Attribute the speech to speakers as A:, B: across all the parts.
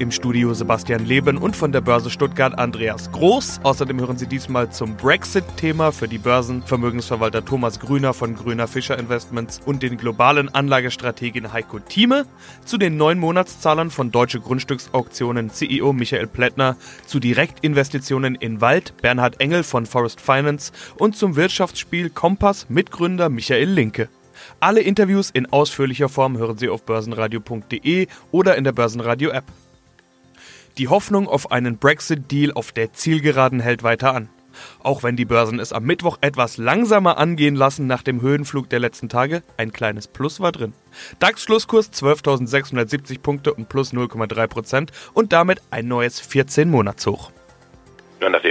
A: Im Studio Sebastian Leben und von der Börse Stuttgart Andreas Groß. Außerdem hören Sie diesmal zum Brexit-Thema für die Börsen Vermögensverwalter Thomas Grüner von Grüner Fischer Investments und den globalen Anlagestrategin Heiko Thieme, zu den neun Monatszahlern von Deutsche Grundstücksauktionen CEO Michael Plättner, zu Direktinvestitionen in Wald Bernhard Engel von Forest Finance und zum Wirtschaftsspiel Kompass Mitgründer Michael Linke. Alle Interviews in ausführlicher Form hören Sie auf börsenradio.de oder in der Börsenradio-App. Die Hoffnung auf einen Brexit-Deal auf der Zielgeraden hält weiter an. Auch wenn die Börsen es am Mittwoch etwas langsamer angehen lassen nach dem Höhenflug der letzten Tage, ein kleines Plus war drin. DAX-Schlusskurs 12.670 Punkte und plus 0,3% und damit ein neues 14-Monatshoch.
B: Nach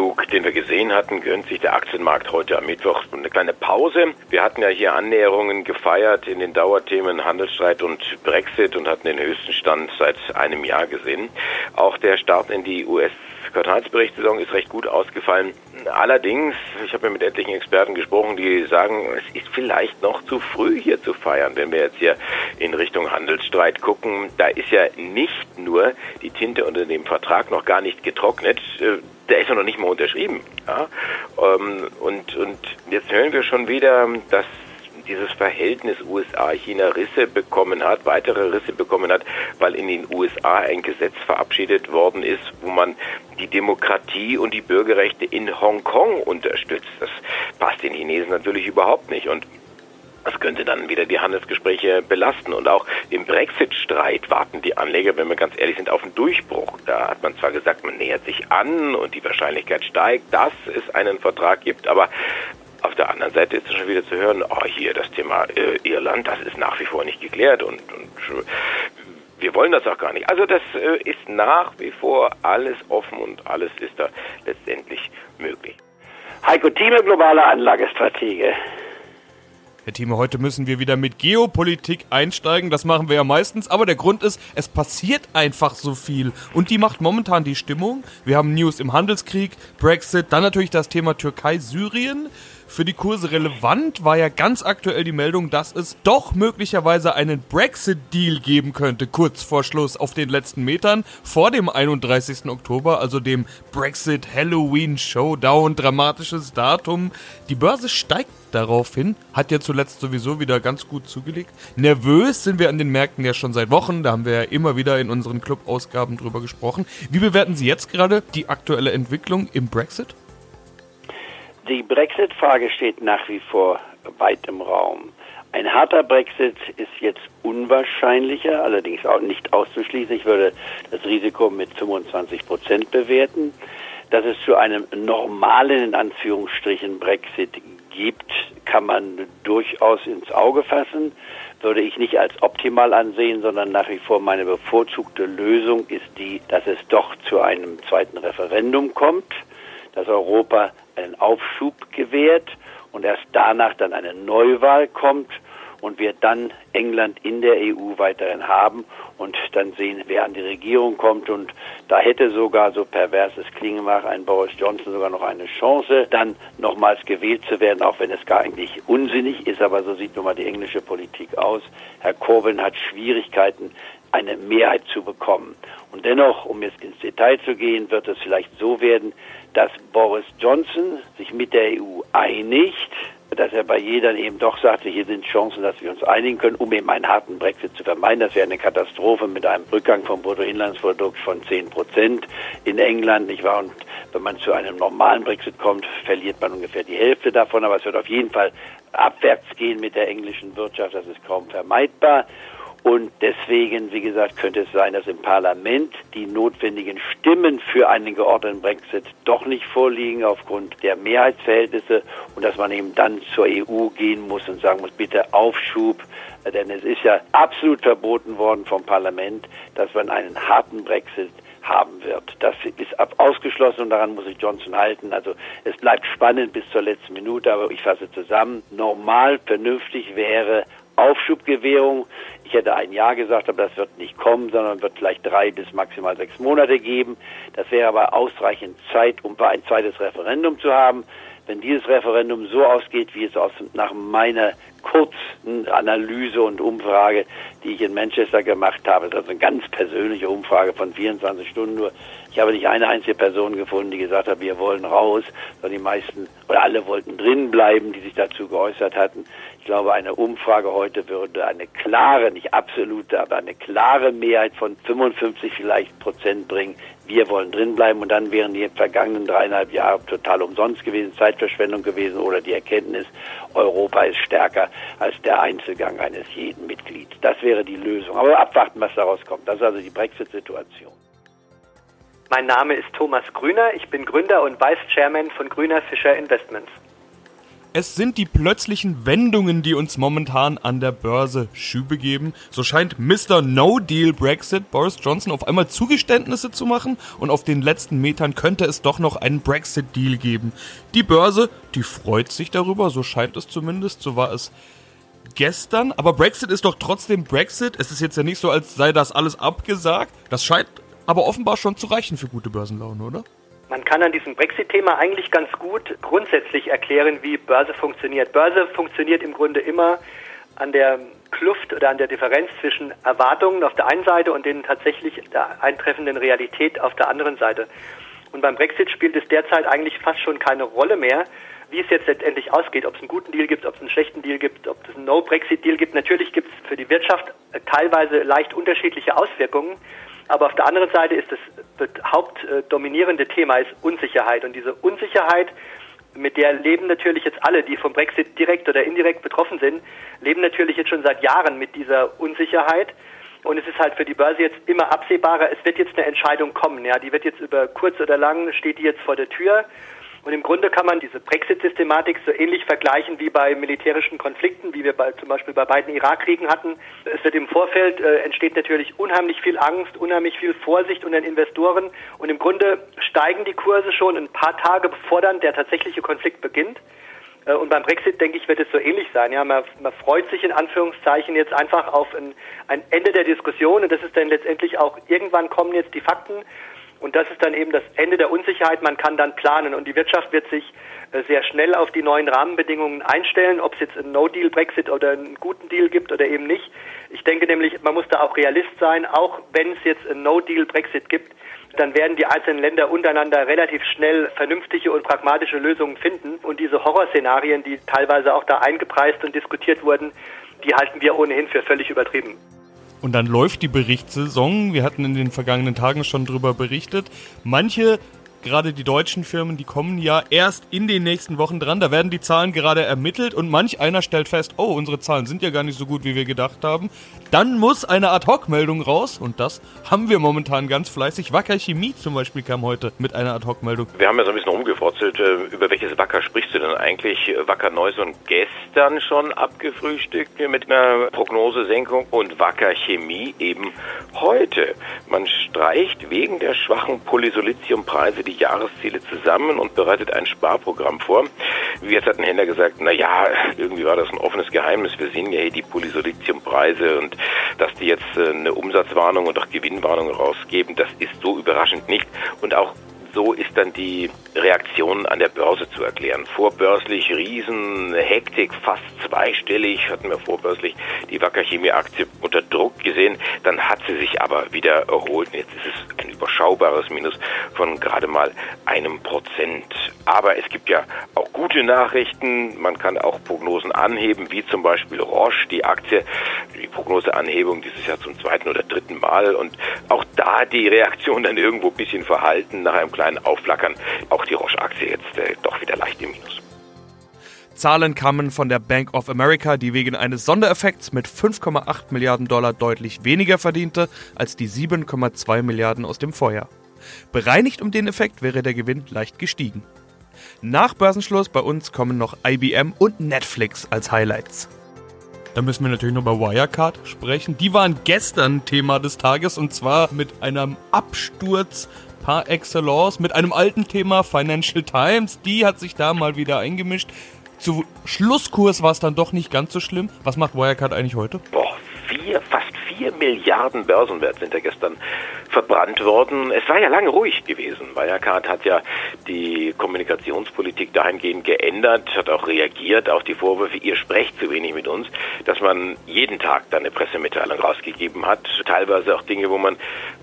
B: Höhenflug, den wir gesehen hatten, gönnt sich der Aktienmarkt heute am Mittwoch eine kleine Pause. Wir hatten ja hier Annäherungen gefeiert in den Dauerthemen Handelsstreit und Brexit und hatten den höchsten Stand seit einem Jahr gesehen. Auch der Start in die US Quartalsberichtssaison ist recht gut ausgefallen. Allerdings, ich habe ja mit etlichen Experten gesprochen, die sagen, es ist vielleicht noch zu früh hier zu feiern, wenn wir jetzt hier in Richtung Handelsstreit gucken. Da ist ja nicht nur die Tinte unter dem Vertrag noch gar nicht getrocknet, äh, der ist ja noch nicht mal unterschrieben. Ja? Ähm, und, und jetzt hören wir schon wieder, dass dieses Verhältnis USA-China Risse bekommen hat, weitere Risse bekommen hat, weil in den USA ein Gesetz verabschiedet worden ist, wo man die Demokratie und die Bürgerrechte in Hongkong unterstützt. Das passt den Chinesen natürlich überhaupt nicht. Und das könnte dann wieder die Handelsgespräche belasten. Und auch im Brexit-Streit warten die Anleger, wenn wir ganz ehrlich sind, auf einen Durchbruch. Da hat man zwar gesagt, man nähert sich an und die Wahrscheinlichkeit steigt, dass es einen Vertrag gibt, aber auf der anderen Seite ist es schon wieder zu hören, oh, hier das Thema äh, Irland, das ist nach wie vor nicht geklärt und, und äh, wir wollen das auch gar nicht. Also das äh, ist nach wie vor alles offen und alles ist da letztendlich möglich.
C: Heiko Thieme, globale Anlagestratege.
A: Herr Thieme, heute müssen wir wieder mit Geopolitik einsteigen. Das machen wir ja meistens. Aber der Grund ist, es passiert einfach so viel. Und die macht momentan die Stimmung. Wir haben News im Handelskrieg, Brexit, dann natürlich das Thema Türkei, Syrien für die Kurse relevant war ja ganz aktuell die Meldung, dass es doch möglicherweise einen Brexit-Deal geben könnte, kurz vor Schluss auf den letzten Metern, vor dem 31. Oktober, also dem Brexit-Halloween-Showdown, dramatisches Datum. Die Börse steigt daraufhin, hat ja zuletzt sowieso wieder ganz gut zugelegt. Nervös sind wir an den Märkten ja schon seit Wochen, da haben wir ja immer wieder in unseren Club-Ausgaben drüber gesprochen. Wie bewerten Sie jetzt gerade die aktuelle Entwicklung im Brexit?
C: Die Brexit-Frage steht nach wie vor weit im Raum. Ein harter Brexit ist jetzt unwahrscheinlicher, allerdings auch nicht auszuschließen. Ich würde das Risiko mit 25 Prozent bewerten. Dass es zu einem normalen, in Anführungsstrichen, Brexit gibt, kann man durchaus ins Auge fassen. Würde ich nicht als optimal ansehen, sondern nach wie vor meine bevorzugte Lösung ist die, dass es doch zu einem zweiten Referendum kommt, dass Europa einen Aufschub gewährt und erst danach dann eine Neuwahl kommt und wir dann England in der EU weiterhin haben und dann sehen, wer an die Regierung kommt und da hätte sogar, so pervers es klingen mag, ein Boris Johnson sogar noch eine Chance, dann nochmals gewählt zu werden, auch wenn es gar eigentlich unsinnig ist, aber so sieht nun mal die englische Politik aus. Herr Corbyn hat Schwierigkeiten, eine Mehrheit zu bekommen. Und dennoch, um jetzt ins Detail zu gehen, wird es vielleicht so werden, dass Boris Johnson sich mit der EU einigt, dass er bei jedern eben doch sagte, hier sind Chancen, dass wir uns einigen können, um eben einen harten Brexit zu vermeiden. Das wäre eine Katastrophe mit einem Rückgang vom Bruttoinlandsprodukt von 10 Prozent in England, nicht wahr? Und wenn man zu einem normalen Brexit kommt, verliert man ungefähr die Hälfte davon, aber es wird auf jeden Fall abwärts gehen mit der englischen Wirtschaft, das ist kaum vermeidbar. Und deswegen, wie gesagt, könnte es sein, dass im Parlament die notwendigen Stimmen für einen geordneten Brexit doch nicht vorliegen aufgrund der Mehrheitsverhältnisse und dass man eben dann zur EU gehen muss und sagen muss, bitte Aufschub, denn es ist ja absolut verboten worden vom Parlament, dass man einen harten Brexit haben wird. Das ist ausgeschlossen und daran muss sich Johnson halten. Also es bleibt spannend bis zur letzten Minute, aber ich fasse zusammen. Normal, vernünftig wäre Aufschubgewährung. Ich hätte ein Jahr gesagt, aber das wird nicht kommen, sondern wird vielleicht drei bis maximal sechs Monate geben. Das wäre aber ausreichend Zeit, um ein zweites Referendum zu haben. Wenn dieses Referendum so ausgeht, wie es aus, nach meiner kurzen Analyse und Umfrage, die ich in Manchester gemacht habe, das ist eine ganz persönliche Umfrage von 24 Stunden nur. Ich habe nicht eine einzige Person gefunden, die gesagt hat, wir wollen raus, sondern die meisten oder alle wollten drin bleiben, die sich dazu geäußert hatten. Ich glaube, eine Umfrage heute würde eine klare, nicht absolute, aber eine klare Mehrheit von 55 vielleicht Prozent bringen. Wir wollen drinbleiben und dann wären die vergangenen dreieinhalb Jahre total umsonst gewesen, Zeitverschwendung gewesen oder die Erkenntnis, Europa ist stärker als der Einzelgang eines jeden Mitglieds. Das wäre die Lösung. Aber abwarten, was daraus kommt. Das ist also die Brexit-Situation.
D: Mein Name ist Thomas Grüner. Ich bin Gründer und Vice Chairman von Grüner Fischer Investments.
A: Es sind die plötzlichen Wendungen, die uns momentan an der Börse Schübe geben. So scheint Mr. No-Deal Brexit Boris Johnson auf einmal Zugeständnisse zu machen und auf den letzten Metern könnte es doch noch einen Brexit-Deal geben. Die Börse, die freut sich darüber, so scheint es zumindest, so war es gestern. Aber Brexit ist doch trotzdem Brexit. Es ist jetzt ja nicht so, als sei das alles abgesagt. Das scheint aber offenbar schon zu reichen für gute Börsenlaune, oder?
D: Man kann an diesem Brexit-Thema eigentlich ganz gut grundsätzlich erklären, wie Börse funktioniert. Börse funktioniert im Grunde immer an der Kluft oder an der Differenz zwischen Erwartungen auf der einen Seite und den tatsächlich eintreffenden Realität auf der anderen Seite. Und beim Brexit spielt es derzeit eigentlich fast schon keine Rolle mehr, wie es jetzt letztendlich ausgeht, ob es einen guten Deal gibt, ob es einen schlechten Deal gibt, ob es einen No-Brexit-Deal gibt. Natürlich gibt es für die Wirtschaft teilweise leicht unterschiedliche Auswirkungen. Aber auf der anderen Seite ist das, hauptdominierende Thema ist Unsicherheit. Und diese Unsicherheit, mit der leben natürlich jetzt alle, die vom Brexit direkt oder indirekt betroffen sind, leben natürlich jetzt schon seit Jahren mit dieser Unsicherheit. Und es ist halt für die Börse jetzt immer absehbarer, es wird jetzt eine Entscheidung kommen. Ja, die wird jetzt über kurz oder lang, steht die jetzt vor der Tür. Und im Grunde kann man diese Brexit-Systematik so ähnlich vergleichen wie bei militärischen Konflikten, wie wir bei, zum Beispiel bei beiden Irakkriegen hatten. Es wird im Vorfeld äh, entsteht natürlich unheimlich viel Angst, unheimlich viel Vorsicht unter den Investoren und im Grunde steigen die Kurse schon ein paar Tage bevor dann der tatsächliche Konflikt beginnt. Äh, und beim Brexit, denke ich, wird es so ähnlich sein. Ja, man, man freut sich in Anführungszeichen jetzt einfach auf ein, ein Ende der Diskussion und das ist dann letztendlich auch, irgendwann kommen jetzt die Fakten und das ist dann eben das Ende der Unsicherheit. Man kann dann planen und die Wirtschaft wird sich äh, sehr schnell auf die neuen Rahmenbedingungen einstellen, ob es jetzt einen No-Deal-Brexit oder einen guten Deal gibt oder eben nicht. Ich denke nämlich, man muss da auch Realist sein, auch wenn es jetzt einen No-Deal-Brexit gibt, dann werden die einzelnen Länder untereinander relativ schnell vernünftige und pragmatische Lösungen finden. Und diese Horrorszenarien, die teilweise auch da eingepreist und diskutiert wurden, die halten wir ohnehin für völlig übertrieben.
A: Und dann läuft die Berichtssaison. Wir hatten in den vergangenen Tagen schon drüber berichtet. Manche gerade die deutschen Firmen, die kommen ja erst in den nächsten Wochen dran. Da werden die Zahlen gerade ermittelt und manch einer stellt fest, oh, unsere Zahlen sind ja gar nicht so gut, wie wir gedacht haben. Dann muss eine Ad-Hoc-Meldung raus und das haben wir momentan ganz fleißig. Wacker Chemie zum Beispiel kam heute mit einer Ad-Hoc-Meldung.
B: Wir haben ja so ein bisschen rumgefrotzelt. Äh, über welches Wacker sprichst du denn eigentlich? Wacker Neuson gestern schon abgefrühstückt mit einer Prognosesenkung und Wacker Chemie eben heute. Man streicht wegen der schwachen Polysiliciumpreise die Jahresziele zusammen und bereitet ein Sparprogramm vor. Wie jetzt hat ein Händler gesagt, na ja, irgendwie war das ein offenes Geheimnis. Wir sehen ja hier die Polysiliciumpreise und dass die jetzt äh, eine Umsatzwarnung und auch Gewinnwarnung rausgeben, das ist so überraschend nicht. Und auch so ist dann die Reaktion an der Börse zu erklären. Vorbörslich riesen Hektik, fast zweistellig, hatten wir vorbörslich die Wacker Chemie Aktie unter Druck gesehen. Dann hat sie sich aber wieder erholt. Jetzt ist es ein überschaubares Minus von gerade mal einem Prozent. Aber es gibt ja auch gute Nachrichten. Man kann auch Prognosen anheben, wie zum Beispiel Roche, die Aktie, die Prognoseanhebung dieses Jahr zum zweiten oder dritten Mal. Und auch da die Reaktion dann irgendwo ein bisschen verhalten nach einem kleinen Aufflackern. Auch die Roche-Aktie jetzt äh, doch wieder leicht im Minus.
A: Zahlen kamen von der Bank of America, die wegen eines Sondereffekts mit 5,8 Milliarden Dollar deutlich weniger verdiente als die 7,2 Milliarden aus dem Vorjahr. Bereinigt um den Effekt wäre der Gewinn leicht gestiegen. Nach Börsenschluss bei uns kommen noch IBM und Netflix als Highlights. Da müssen wir natürlich noch über Wirecard sprechen. Die waren gestern Thema des Tages und zwar mit einem Absturz par excellence mit einem alten Thema Financial Times. Die hat sich da mal wieder eingemischt. Zu Schlusskurs war es dann doch nicht ganz so schlimm. Was macht Wirecard eigentlich heute?
B: Boah, vier, fast vier Milliarden Börsenwert sind ja gestern verbrannt worden. Es war ja lange ruhig gewesen. Wirecard hat ja die Kommunikationspolitik dahingehend geändert, hat auch reagiert auf die Vorwürfe, ihr sprecht zu wenig mit uns, dass man jeden Tag dann eine Pressemitteilung rausgegeben hat. Teilweise auch Dinge, wo man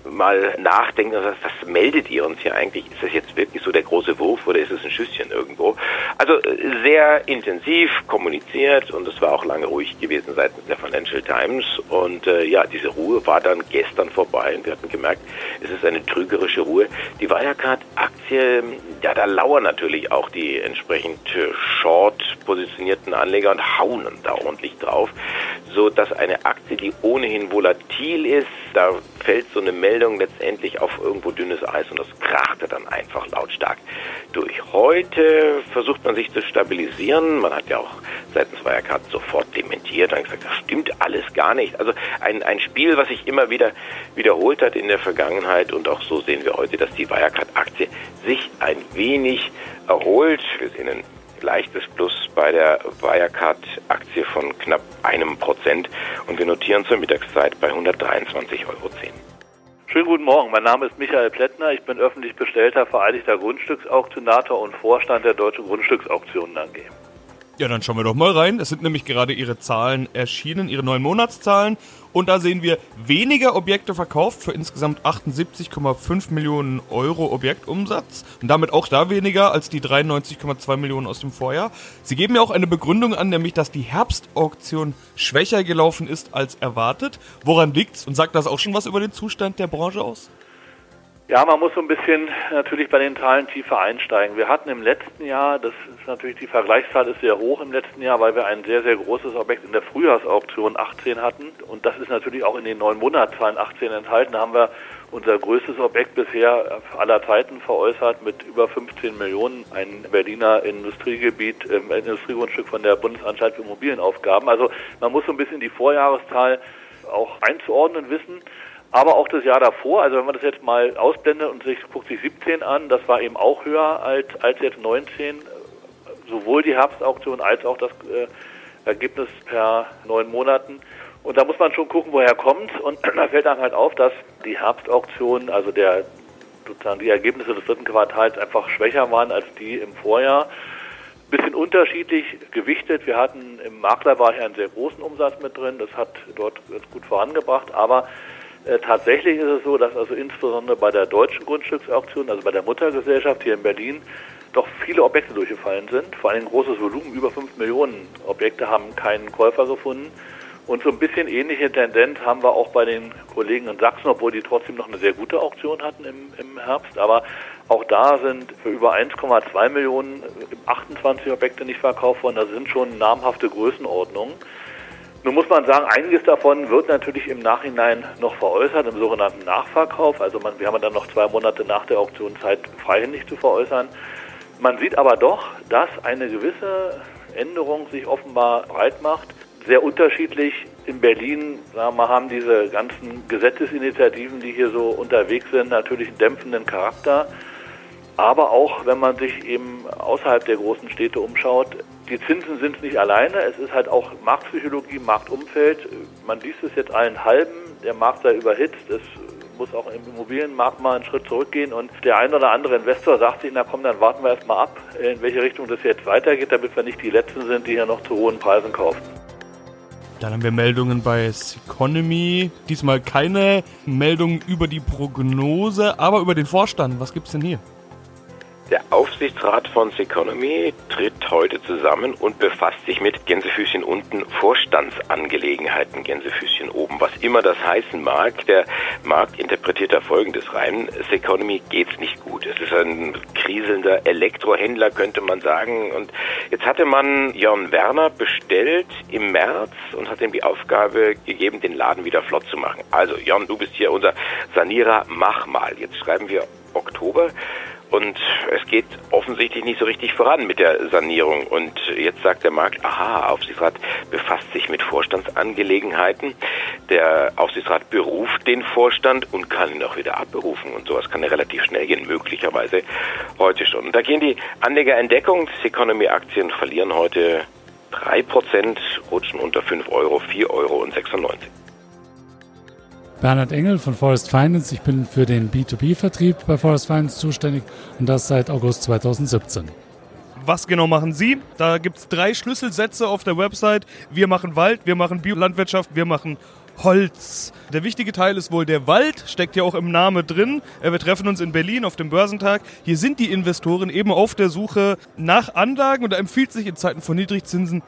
B: mal nachdenkt, was, was meldet ihr uns hier eigentlich? Ist das jetzt wirklich so der große Wurf oder ist es ein Schüsschen irgendwo? Also sehr intensiv kommuniziert und es war auch lange ruhig gewesen seitens der Financial Times. Und äh, ja, diese Ruhe war dann gestern vorbei und wir hatten gemerkt, es ist eine trügerische Ruhe. Die Wirecard-Aktie, ja, da lauern natürlich auch die entsprechend äh, short positionierten Anleger und hauen da ordentlich drauf, so dass eine Aktie, die ohnehin volatil ist, da fällt so eine Meldung letztendlich auf irgendwo dünnes Eis und das krachte dann einfach lautstark durch. Heute versucht man sich zu stabilisieren. Man hat ja auch seitens Wirecard sofort dementiert und gesagt, das stimmt alles gar nicht. Also ein, ein Spiel, was sich immer wieder wiederholt hat in der Vergangenheit und auch so sehen wir heute, dass die Wirecard-Aktie sich ein wenig erholt. Wir sehen ein leichtes Plus bei der Wirecard-Aktie von knapp einem Prozent und wir notieren zur Mittagszeit bei 123,10 Euro.
E: Schönen guten Morgen, mein Name ist Michael Plättner, ich bin öffentlich bestellter Vereidigter Grundstücksauktionator und Vorstand der Deutschen Grundstücksauktionen AG.
A: Ja, dann schauen wir doch mal rein. Es sind nämlich gerade Ihre Zahlen erschienen, Ihre neuen Monatszahlen. Und da sehen wir weniger Objekte verkauft für insgesamt 78,5 Millionen Euro Objektumsatz. Und damit auch da weniger als die 93,2 Millionen aus dem Vorjahr. Sie geben ja auch eine Begründung an, nämlich, dass die Herbstauktion schwächer gelaufen ist als erwartet. Woran liegt's? Und sagt das auch schon was über den Zustand der Branche aus?
E: Ja, man muss so ein bisschen natürlich bei den Zahlen tiefer einsteigen. Wir hatten im letzten Jahr, das ist natürlich die Vergleichszahl ist sehr hoch im letzten Jahr, weil wir ein sehr, sehr großes Objekt in der Frühjahrsauktion 18 hatten. Und das ist natürlich auch in den neun Monatszahlen 18 enthalten. Da haben wir unser größtes Objekt bisher aller Zeiten veräußert mit über 15 Millionen, ein Berliner Industriegebiet, äh, Industriegrundstück von der Bundesanstalt für Immobilienaufgaben. Also man muss so ein bisschen die Vorjahreszahl auch einzuordnen wissen aber auch das Jahr davor, also wenn man das jetzt mal ausblendet und sich guckt sich 17 an, das war eben auch höher als, als jetzt 19, sowohl die Herbstauktion als auch das äh, Ergebnis per neun Monaten. Und da muss man schon gucken, woher kommt. Und da fällt dann halt auf, dass die Herbstauktion, also der sozusagen die Ergebnisse des dritten Quartals einfach schwächer waren als die im Vorjahr. Bisschen unterschiedlich gewichtet. Wir hatten im Maklerbereich einen sehr großen Umsatz mit drin. Das hat dort ganz gut vorangebracht. Aber äh, tatsächlich ist es so, dass also insbesondere bei der deutschen Grundstücksauktion, also bei der Muttergesellschaft hier in Berlin, doch viele Objekte durchgefallen sind. Vor allem ein großes Volumen, über 5 Millionen Objekte haben keinen Käufer gefunden. Und so ein bisschen ähnliche Tendenz haben wir auch bei den Kollegen in Sachsen, obwohl die trotzdem noch eine sehr gute Auktion hatten im, im Herbst. Aber auch da sind für über 1,2 Millionen 28 Objekte nicht verkauft worden. Das sind schon namhafte Größenordnungen. Nun muss man sagen, einiges davon wird natürlich im Nachhinein noch veräußert, im sogenannten Nachverkauf. Also man, wir haben dann noch zwei Monate nach der Auktionszeit freihändig zu veräußern. Man sieht aber doch, dass eine gewisse Änderung sich offenbar breit macht. Sehr unterschiedlich in Berlin, sagen wir, haben diese ganzen Gesetzesinitiativen, die hier so unterwegs sind, natürlich einen dämpfenden Charakter. Aber auch wenn man sich eben außerhalb der großen Städte umschaut, die Zinsen sind nicht alleine, es ist halt auch Marktpsychologie, Marktumfeld. Man liest es jetzt allen halben, der Markt sei überhitzt, es muss auch im Immobilienmarkt mal einen Schritt zurückgehen und der ein oder andere Investor sagt sich, na komm, dann warten wir erstmal ab, in welche Richtung das jetzt weitergeht, damit wir nicht die Letzten sind, die hier noch zu hohen Preisen kaufen.
A: Dann haben wir Meldungen bei Economy. Diesmal keine Meldungen über die Prognose, aber über den Vorstand. Was gibt's denn hier?
B: Der Aufsichtsrat von Seconomy tritt heute zusammen und befasst sich mit Gänsefüßchen unten Vorstandsangelegenheiten, Gänsefüßchen oben, was immer das heißen mag. Der Markt interpretiert da folgendes rein. Seconomy geht's nicht gut. Es ist ein kriselnder Elektrohändler, könnte man sagen. Und jetzt hatte man Jörn Werner bestellt im März und hat ihm die Aufgabe gegeben, den Laden wieder flott zu machen. Also Jörn, du bist hier unser Sanierer, mach mal. Jetzt schreiben wir Oktober. Und es geht offensichtlich nicht so richtig voran mit der Sanierung. Und jetzt sagt der Markt, aha, Aufsichtsrat befasst sich mit Vorstandsangelegenheiten. Der Aufsichtsrat beruft den Vorstand und kann ihn auch wieder abberufen. Und sowas kann ja relativ schnell gehen, möglicherweise heute schon. Und da gehen die Anleger in Deckung. Economy-Aktien verlieren heute 3%, rutschen unter 5 Euro, 4 Euro und 96.
F: Bernhard Engel von Forest Finance. Ich bin für den B2B-Vertrieb bei Forest Finance zuständig und das seit August 2017.
A: Was genau machen Sie? Da gibt es drei Schlüsselsätze auf der Website. Wir machen Wald, wir machen Biolandwirtschaft, wir machen Holz. Der wichtige Teil ist wohl der Wald, steckt ja auch im Namen drin. Äh, wir treffen uns in Berlin auf dem Börsentag. Hier sind die Investoren eben auf der Suche nach Anlagen und da empfiehlt sich in Zeiten von Niedrigzinsen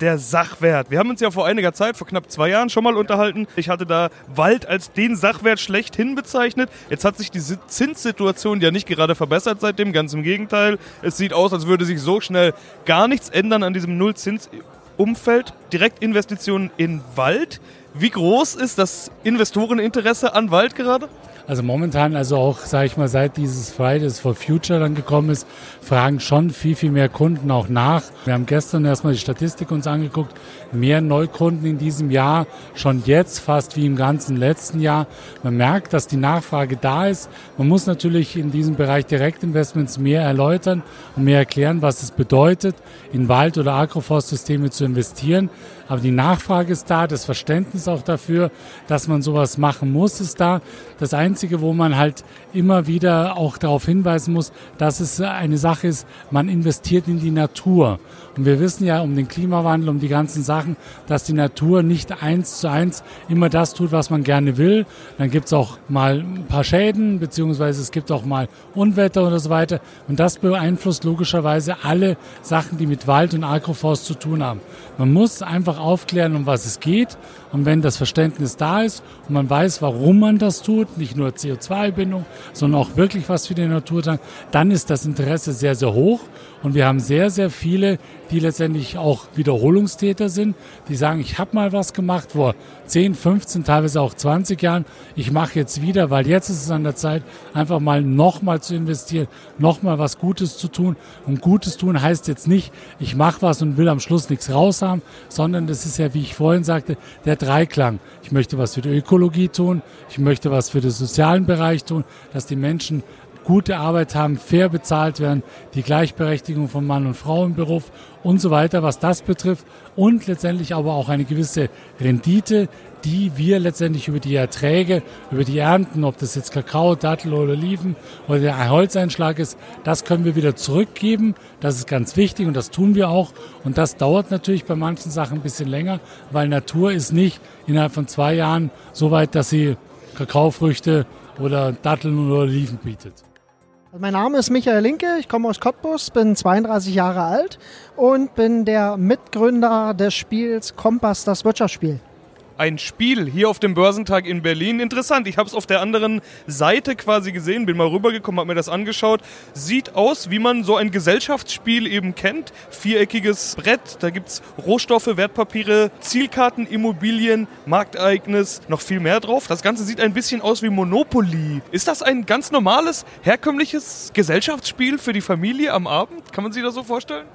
A: der Sachwert. Wir haben uns ja vor einiger Zeit, vor knapp zwei Jahren schon mal unterhalten. Ich hatte da Wald als den Sachwert schlechthin bezeichnet. Jetzt hat sich die Zinssituation ja nicht gerade verbessert seitdem, ganz im Gegenteil. Es sieht aus, als würde sich so schnell gar nichts ändern an diesem Nullzinsumfeld. Direktinvestitionen in Wald. Wie groß ist das Investoreninteresse an Wald gerade?
F: Also momentan, also auch, sage ich mal, seit dieses Fridays for Future dann gekommen ist, fragen schon viel, viel mehr Kunden auch nach. Wir haben gestern erstmal die Statistik uns angeguckt. Mehr Neukunden in diesem Jahr, schon jetzt fast wie im ganzen letzten Jahr. Man merkt, dass die Nachfrage da ist. Man muss natürlich in diesem Bereich Direktinvestments mehr erläutern und mehr erklären, was es bedeutet, in Wald- oder Agroforstsysteme zu investieren. Aber die Nachfrage ist da, das Verständnis auch dafür, dass man sowas machen muss, ist da. Das wo man halt immer wieder auch darauf hinweisen muss, dass es eine Sache ist, man investiert in die Natur. Und wir wissen ja um den Klimawandel, um die ganzen Sachen, dass die Natur nicht eins zu eins immer das tut, was man gerne will. Dann gibt es auch mal ein paar Schäden, beziehungsweise es gibt auch mal Unwetter oder so weiter. Und das beeinflusst logischerweise alle Sachen, die mit Wald und Agroforst zu tun haben. Man muss einfach aufklären, um was es geht. Und wenn das Verständnis da ist und man weiß, warum man das tut, nicht nur CO2-Bindung, sondern auch wirklich was für die Natur, dann ist das Interesse sehr, sehr hoch. Und wir haben sehr, sehr viele, die letztendlich auch Wiederholungstäter sind, die sagen, ich habe mal was gemacht vor 10, 15, teilweise auch 20 Jahren. Ich mache jetzt wieder, weil jetzt ist es an der Zeit, einfach mal nochmal zu investieren, nochmal was Gutes zu tun. Und Gutes tun heißt jetzt nicht, ich mache was und will am Schluss nichts raus haben, sondern das ist ja, wie ich vorhin sagte, der Dreiklang. Ich möchte was für die Ökologie tun, ich möchte was für den sozialen Bereich tun, dass die Menschen gute Arbeit haben, fair bezahlt werden, die Gleichberechtigung von Mann und Frau im Beruf und so weiter, was das betrifft. Und letztendlich aber auch eine gewisse Rendite, die wir letztendlich über die Erträge, über die Ernten, ob das jetzt Kakao, Dattel oder Oliven oder der Holzeinschlag ist, das können wir wieder zurückgeben. Das ist ganz wichtig und das tun wir auch. Und das dauert natürlich bei manchen Sachen ein bisschen länger, weil Natur ist nicht innerhalb von zwei Jahren so weit, dass sie Kakaofrüchte oder Datteln oder Oliven bietet.
G: Also mein Name ist Michael Linke, ich komme aus Cottbus, bin 32 Jahre alt und bin der Mitgründer des Spiels Kompass, das Wirtschaftsspiel
A: ein Spiel hier auf dem Börsentag in Berlin. Interessant, ich habe es auf der anderen Seite quasi gesehen, bin mal rübergekommen, habe mir das angeschaut. Sieht aus, wie man so ein Gesellschaftsspiel eben kennt. Viereckiges Brett, da gibt es Rohstoffe, Wertpapiere, Zielkarten, Immobilien, Marktereignis, noch viel mehr drauf. Das Ganze sieht ein bisschen aus wie Monopoly. Ist das ein ganz normales, herkömmliches Gesellschaftsspiel für die Familie am Abend? Kann man sich das so vorstellen?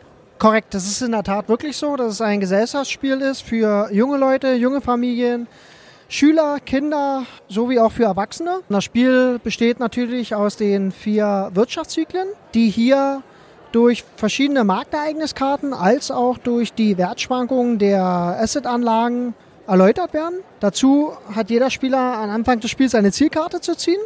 G: Korrekt, das ist in der Tat wirklich so, dass es ein Gesellschaftsspiel ist für junge Leute, junge Familien, Schüler, Kinder sowie auch für Erwachsene. Das Spiel besteht natürlich aus den vier Wirtschaftszyklen, die hier durch verschiedene Marktereigniskarten als auch durch die Wertschwankungen der Assetanlagen erläutert werden. Dazu hat jeder Spieler am Anfang des Spiels eine Zielkarte zu ziehen.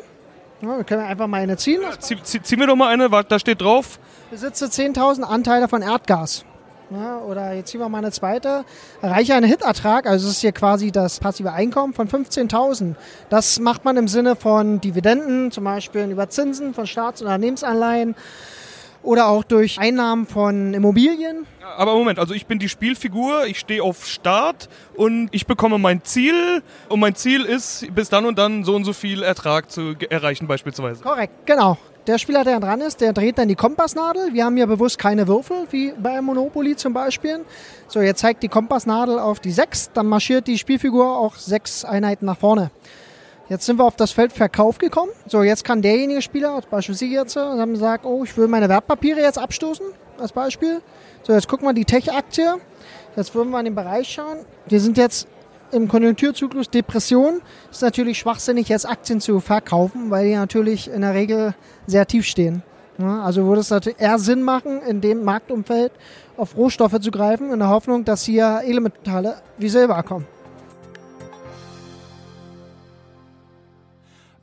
G: Ja, wir können einfach mal eine ziehen. Ja,
A: zieh, zieh, zieh mir doch mal eine, da steht drauf
G: besitze 10.000 Anteile von Erdgas. Ja, oder jetzt ziehen wir mal eine zweite. Erreiche einen Hitertrag, also das ist hier quasi das passive Einkommen von 15.000. Das macht man im Sinne von Dividenden, zum Beispiel über Zinsen von Staats- und Unternehmensanleihen oder auch durch Einnahmen von Immobilien.
A: Aber Moment, also ich bin die Spielfigur, ich stehe auf Start und ich bekomme mein Ziel und mein Ziel ist, bis dann und dann so und so viel Ertrag zu erreichen beispielsweise.
G: Korrekt, genau. Der Spieler, der dran ist, der dreht dann die Kompassnadel. Wir haben hier bewusst keine Würfel, wie bei Monopoly zum Beispiel. So, jetzt zeigt die Kompassnadel auf die 6, dann marschiert die Spielfigur auch sechs Einheiten nach vorne. Jetzt sind wir auf das Feld Verkauf gekommen. So, jetzt kann derjenige Spieler, als Beispiel Sie jetzt, haben gesagt, oh, ich will meine Wertpapiere jetzt abstoßen, als Beispiel. So, jetzt gucken wir die Tech-Aktie. Jetzt würden wir an den Bereich schauen. Wir sind jetzt im Konjunkturzyklus Depression. Ist natürlich schwachsinnig, jetzt Aktien zu verkaufen, weil die natürlich in der Regel sehr tief stehen. Also würde es natürlich eher Sinn machen, in dem Marktumfeld auf Rohstoffe zu greifen, in der Hoffnung, dass hier Elementale wie Silber kommen.